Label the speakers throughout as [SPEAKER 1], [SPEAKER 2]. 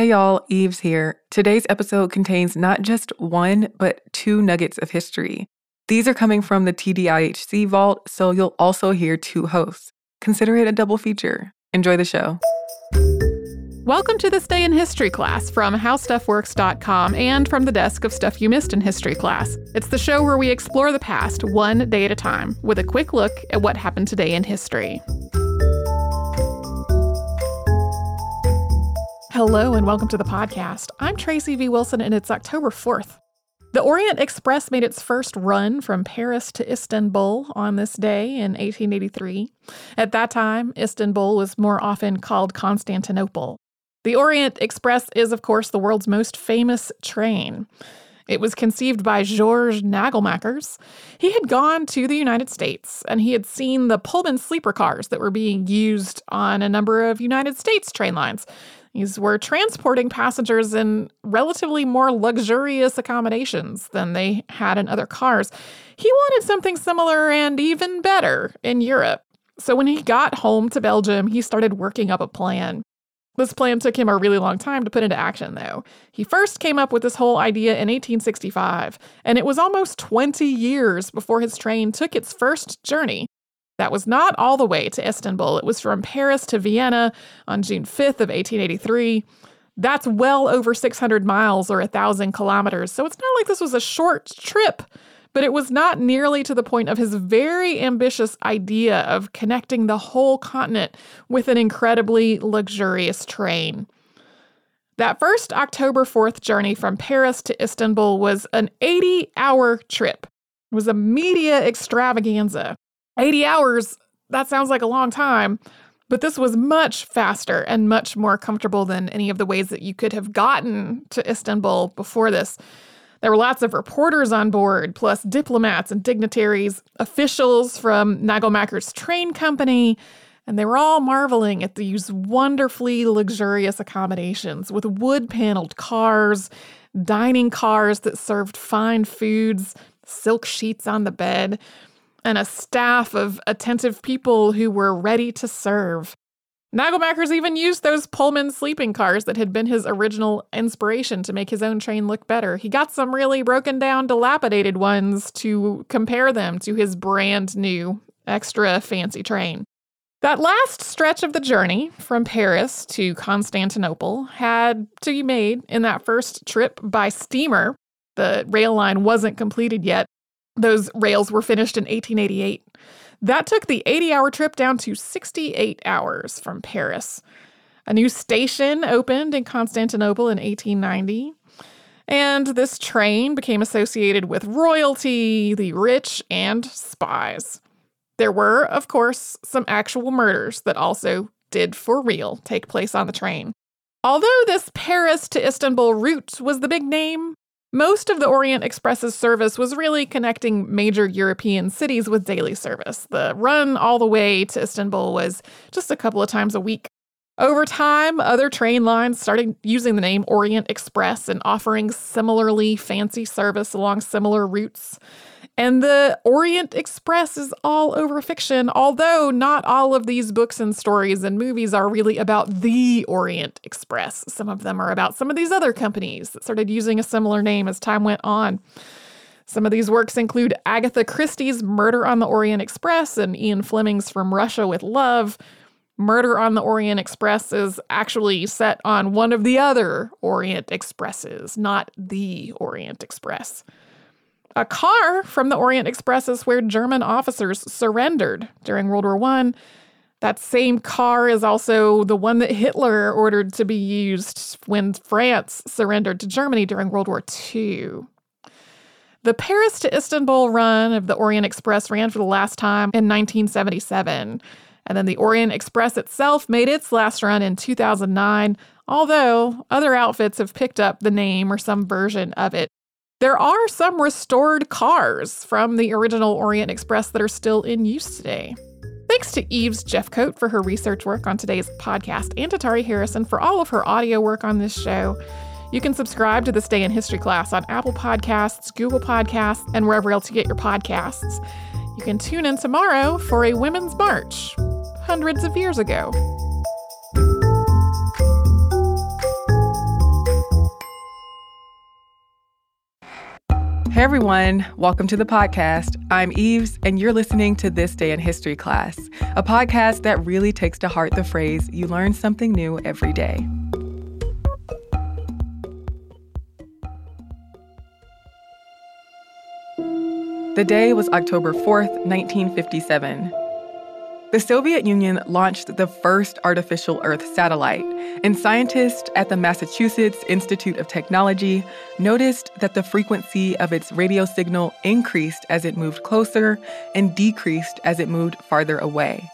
[SPEAKER 1] Hey y'all, Eves here. Today's episode contains not just one, but two nuggets of history. These are coming from the TDIHC vault, so you'll also hear two hosts. Consider it a double feature. Enjoy the show.
[SPEAKER 2] Welcome to this day in history class from howstuffworks.com and from the desk of Stuff You Missed in History class. It's the show where we explore the past one day at a time with a quick look at what happened today in history. Hello and welcome to the podcast. I'm Tracy V. Wilson and it's October 4th. The Orient Express made its first run from Paris to Istanbul on this day in 1883. At that time, Istanbul was more often called Constantinople. The Orient Express is, of course, the world's most famous train. It was conceived by Georges Nagelmackers. He had gone to the United States and he had seen the Pullman sleeper cars that were being used on a number of United States train lines. These were transporting passengers in relatively more luxurious accommodations than they had in other cars. He wanted something similar and even better in Europe. So when he got home to Belgium, he started working up a plan. This plan took him a really long time to put into action, though. He first came up with this whole idea in 1865, and it was almost 20 years before his train took its first journey that was not all the way to Istanbul. It was from Paris to Vienna on June 5th of 1883. That's well over 600 miles or 1,000 kilometers. So it's not like this was a short trip, but it was not nearly to the point of his very ambitious idea of connecting the whole continent with an incredibly luxurious train. That first October 4th journey from Paris to Istanbul was an 80 hour trip. It was a media extravaganza. 80 hours, that sounds like a long time, but this was much faster and much more comfortable than any of the ways that you could have gotten to Istanbul before this. There were lots of reporters on board, plus diplomats and dignitaries, officials from Nagelmacker's train company, and they were all marveling at these wonderfully luxurious accommodations with wood paneled cars, dining cars that served fine foods, silk sheets on the bed and a staff of attentive people who were ready to serve. Nagelmackers even used those Pullman sleeping cars that had been his original inspiration to make his own train look better. He got some really broken down, dilapidated ones to compare them to his brand new, extra fancy train. That last stretch of the journey from Paris to Constantinople had to be made in that first trip by steamer. The rail line wasn't completed yet, those rails were finished in 1888. That took the 80 hour trip down to 68 hours from Paris. A new station opened in Constantinople in 1890. And this train became associated with royalty, the rich, and spies. There were, of course, some actual murders that also did for real take place on the train. Although this Paris to Istanbul route was the big name, most of the Orient Express's service was really connecting major European cities with daily service. The run all the way to Istanbul was just a couple of times a week. Over time, other train lines started using the name Orient Express and offering similarly fancy service along similar routes. And the Orient Express is all over fiction, although not all of these books and stories and movies are really about the Orient Express. Some of them are about some of these other companies that started using a similar name as time went on. Some of these works include Agatha Christie's Murder on the Orient Express and Ian Fleming's From Russia with Love. Murder on the Orient Express is actually set on one of the other Orient Expresses, not the Orient Express. A car from the Orient Express is where German officers surrendered during World War I. That same car is also the one that Hitler ordered to be used when France surrendered to Germany during World War II. The Paris to Istanbul run of the Orient Express ran for the last time in 1977. And then the Orient Express itself made its last run in 2009, although other outfits have picked up the name or some version of it there are some restored cars from the original Orient Express that are still in use today. Thanks to Eves Jeffcoat for her research work on today's podcast and to Tari Harrison for all of her audio work on this show. You can subscribe to This Day in History class on Apple Podcasts, Google Podcasts, and wherever else you get your podcasts. You can tune in tomorrow for a Women's March, hundreds of years ago.
[SPEAKER 1] Hey everyone, welcome to the podcast. I'm Eves, and you're listening to This Day in History class, a podcast that really takes to heart the phrase, you learn something new every day. The day was October 4th, 1957. The Soviet Union launched the first artificial Earth satellite, and scientists at the Massachusetts Institute of Technology noticed that the frequency of its radio signal increased as it moved closer and decreased as it moved farther away.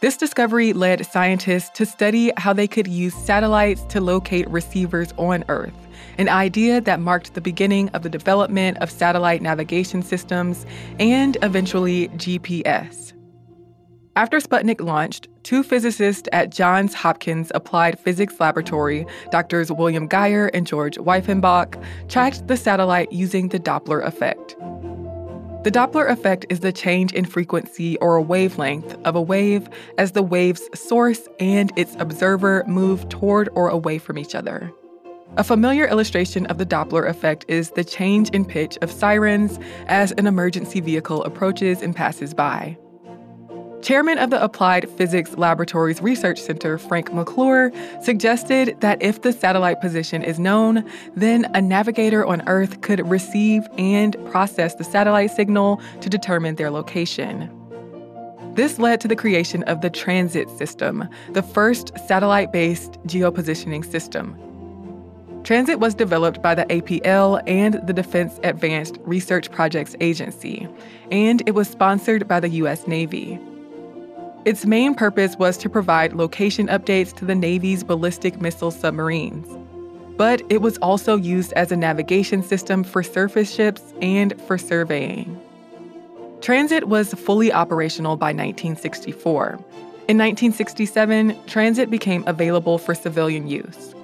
[SPEAKER 1] This discovery led scientists to study how they could use satellites to locate receivers on Earth, an idea that marked the beginning of the development of satellite navigation systems and eventually GPS. After Sputnik launched, two physicists at Johns Hopkins Applied Physics Laboratory, Drs. William Guier and George Weiffenbach, tracked the satellite using the Doppler effect. The Doppler effect is the change in frequency or wavelength of a wave as the wave's source and its observer move toward or away from each other. A familiar illustration of the Doppler effect is the change in pitch of sirens as an emergency vehicle approaches and passes by. Chairman of the Applied Physics Laboratories Research Center, Frank McClure, suggested that if the satellite position is known, then a navigator on Earth could receive and process the satellite signal to determine their location. This led to the creation of the Transit System, the first satellite based geopositioning system. Transit was developed by the APL and the Defense Advanced Research Projects Agency, and it was sponsored by the U.S. Navy. Its main purpose was to provide location updates to the Navy's ballistic missile submarines. But it was also used as a navigation system for surface ships and for surveying. Transit was fully operational by 1964. In 1967, transit became available for civilian use.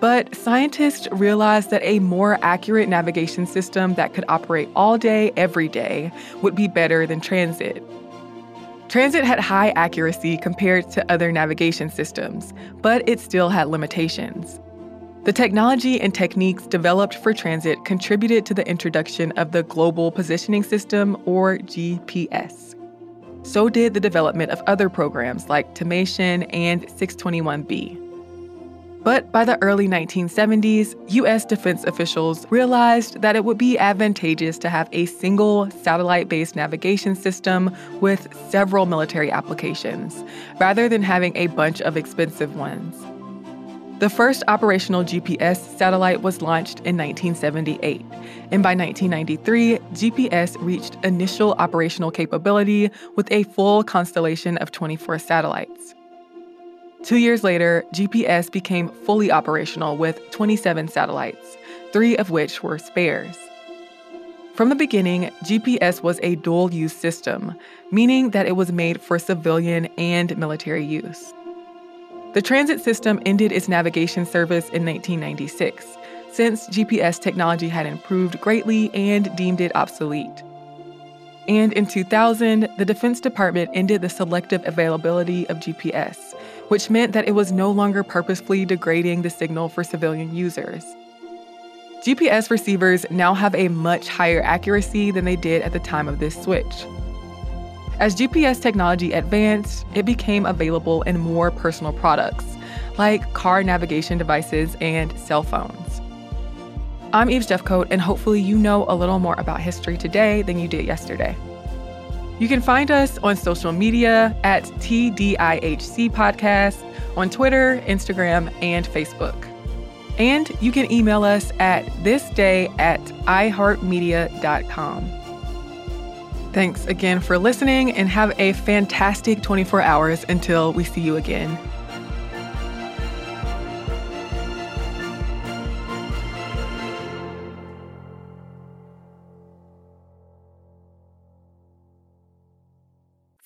[SPEAKER 1] But scientists realized that a more accurate navigation system that could operate all day, every day, would be better than transit. Transit had high accuracy compared to other navigation systems, but it still had limitations. The technology and techniques developed for transit contributed to the introduction of the Global Positioning System, or GPS. So did the development of other programs like Timation and 621B. But by the early 1970s, U.S. defense officials realized that it would be advantageous to have a single satellite based navigation system with several military applications, rather than having a bunch of expensive ones. The first operational GPS satellite was launched in 1978, and by 1993, GPS reached initial operational capability with a full constellation of 24 satellites. Two years later, GPS became fully operational with 27 satellites, three of which were spares. From the beginning, GPS was a dual use system, meaning that it was made for civilian and military use. The transit system ended its navigation service in 1996, since GPS technology had improved greatly and deemed it obsolete. And in 2000, the Defense Department ended the selective availability of GPS, which meant that it was no longer purposefully degrading the signal for civilian users. GPS receivers now have a much higher accuracy than they did at the time of this switch. As GPS technology advanced, it became available in more personal products, like car navigation devices and cell phones. I'm Eve Jeffcoat, and hopefully, you know a little more about history today than you did yesterday. You can find us on social media at TDIHC Podcast on Twitter, Instagram, and Facebook. And you can email us at thisday at iheartmedia.com. Thanks again for listening and have a fantastic 24 hours until we see you again.